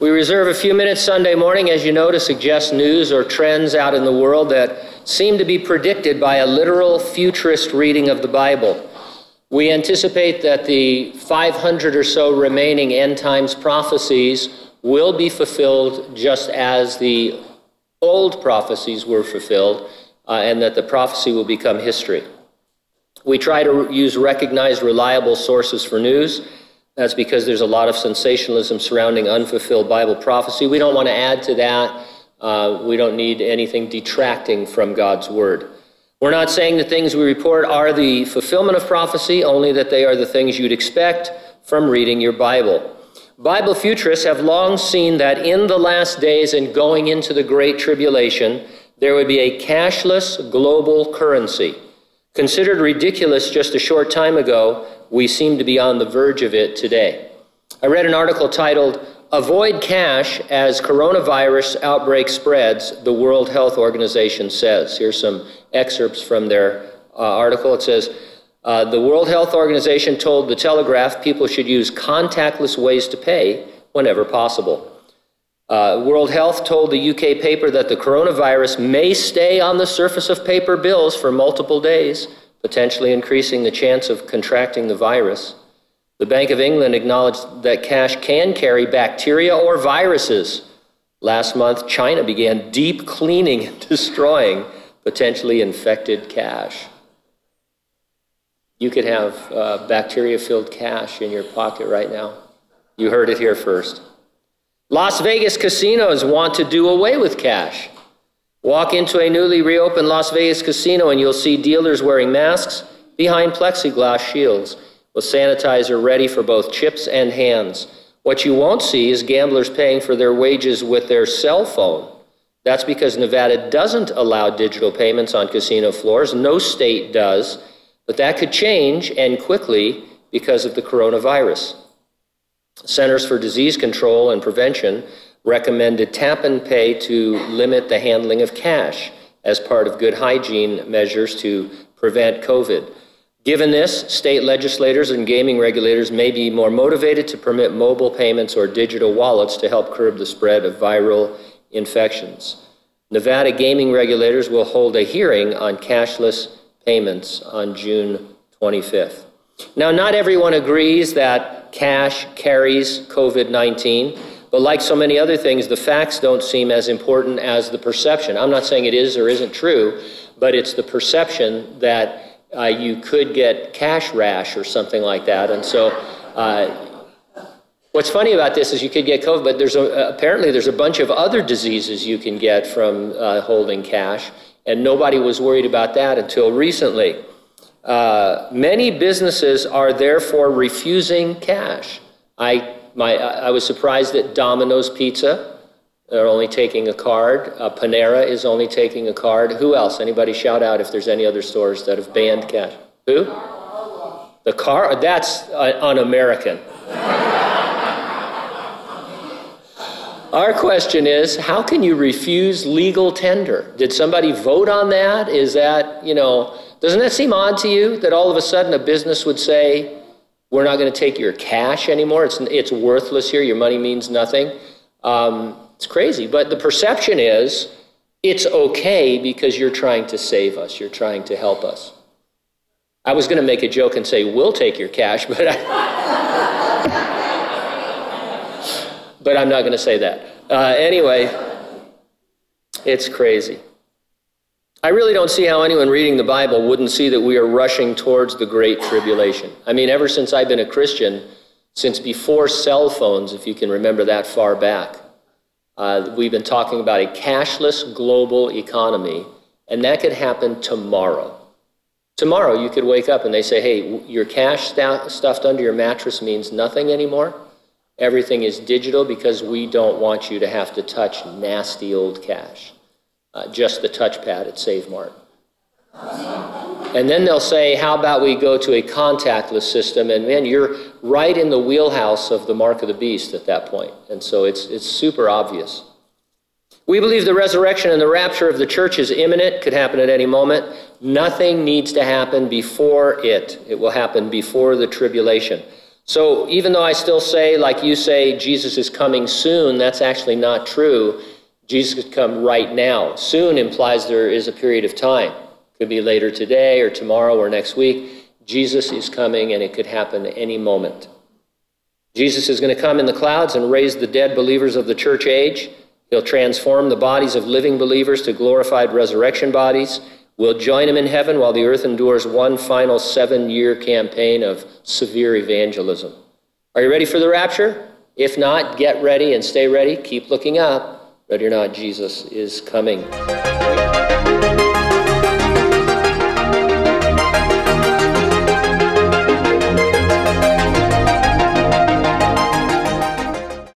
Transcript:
We reserve a few minutes Sunday morning, as you know, to suggest news or trends out in the world that seem to be predicted by a literal futurist reading of the Bible. We anticipate that the 500 or so remaining end times prophecies will be fulfilled just as the old prophecies were fulfilled, uh, and that the prophecy will become history. We try to use recognized, reliable sources for news. That's because there's a lot of sensationalism surrounding unfulfilled Bible prophecy. We don't want to add to that. Uh, we don't need anything detracting from God's word. We're not saying the things we report are the fulfillment of prophecy, only that they are the things you'd expect from reading your Bible. Bible futurists have long seen that in the last days and going into the Great Tribulation, there would be a cashless global currency. Considered ridiculous just a short time ago, we seem to be on the verge of it today. I read an article titled, Avoid Cash as Coronavirus Outbreak Spreads, the World Health Organization says. Here's some excerpts from their uh, article. It says, uh, the World Health Organization told the Telegraph people should use contactless ways to pay whenever possible. Uh, World Health told the UK paper that the coronavirus may stay on the surface of paper bills for multiple days potentially increasing the chance of contracting the virus. The Bank of England acknowledged that cash can carry bacteria or viruses. Last month, China began deep cleaning and destroying potentially infected cash. You could have uh, bacteria filled cash in your pocket right now. You heard it here first. Las Vegas casinos want to do away with cash. Walk into a newly reopened Las Vegas casino and you'll see dealers wearing masks behind plexiglass shields with sanitizer ready for both chips and hands. What you won't see is gamblers paying for their wages with their cell phone. That's because Nevada doesn't allow digital payments on casino floors. No state does. But that could change and quickly because of the coronavirus. Centers for Disease Control and Prevention recommended tap and pay to limit the handling of cash as part of good hygiene measures to prevent COVID. Given this, state legislators and gaming regulators may be more motivated to permit mobile payments or digital wallets to help curb the spread of viral infections. Nevada gaming regulators will hold a hearing on cashless payments on June 25th. Now, not everyone agrees that cash carries COVID 19. But like so many other things, the facts don't seem as important as the perception. I'm not saying it is or isn't true, but it's the perception that uh, you could get cash rash or something like that. And so, uh, what's funny about this is you could get COVID, but there's a, apparently there's a bunch of other diseases you can get from uh, holding cash, and nobody was worried about that until recently. Uh, many businesses are therefore refusing cash. I my, I was surprised that Domino's Pizza are only taking a card. Uh, Panera is only taking a card. Who else? Anybody shout out if there's any other stores that have banned cash? Who? The car? That's uh, un-American. Our question is, how can you refuse legal tender? Did somebody vote on that? Is that, you know, doesn't that seem odd to you that all of a sudden a business would say, we're not going to take your cash anymore. It's, it's worthless here. Your money means nothing. Um, it's crazy. But the perception is it's okay because you're trying to save us, you're trying to help us. I was going to make a joke and say, we'll take your cash, but, I, but I'm not going to say that. Uh, anyway, it's crazy. I really don't see how anyone reading the Bible wouldn't see that we are rushing towards the Great Tribulation. I mean, ever since I've been a Christian, since before cell phones, if you can remember that far back, uh, we've been talking about a cashless global economy, and that could happen tomorrow. Tomorrow, you could wake up and they say, hey, your cash st- stuffed under your mattress means nothing anymore. Everything is digital because we don't want you to have to touch nasty old cash uh, just the touchpad at Save Mart. And then they'll say, how about we go to a contactless system? And man, you're right in the wheelhouse of the mark of the beast at that point. And so it's, it's super obvious. We believe the resurrection and the rapture of the church is imminent, could happen at any moment. Nothing needs to happen before it. It will happen before the tribulation. So even though I still say, like you say, Jesus is coming soon, that's actually not true. Jesus could come right now. Soon implies there is a period of time. Could be later today or tomorrow or next week. Jesus is coming and it could happen any moment. Jesus is going to come in the clouds and raise the dead believers of the church age. He'll transform the bodies of living believers to glorified resurrection bodies. We'll join him in heaven while the earth endures one final seven year campaign of severe evangelism. Are you ready for the rapture? If not, get ready and stay ready. Keep looking up. Ready or not, Jesus is coming.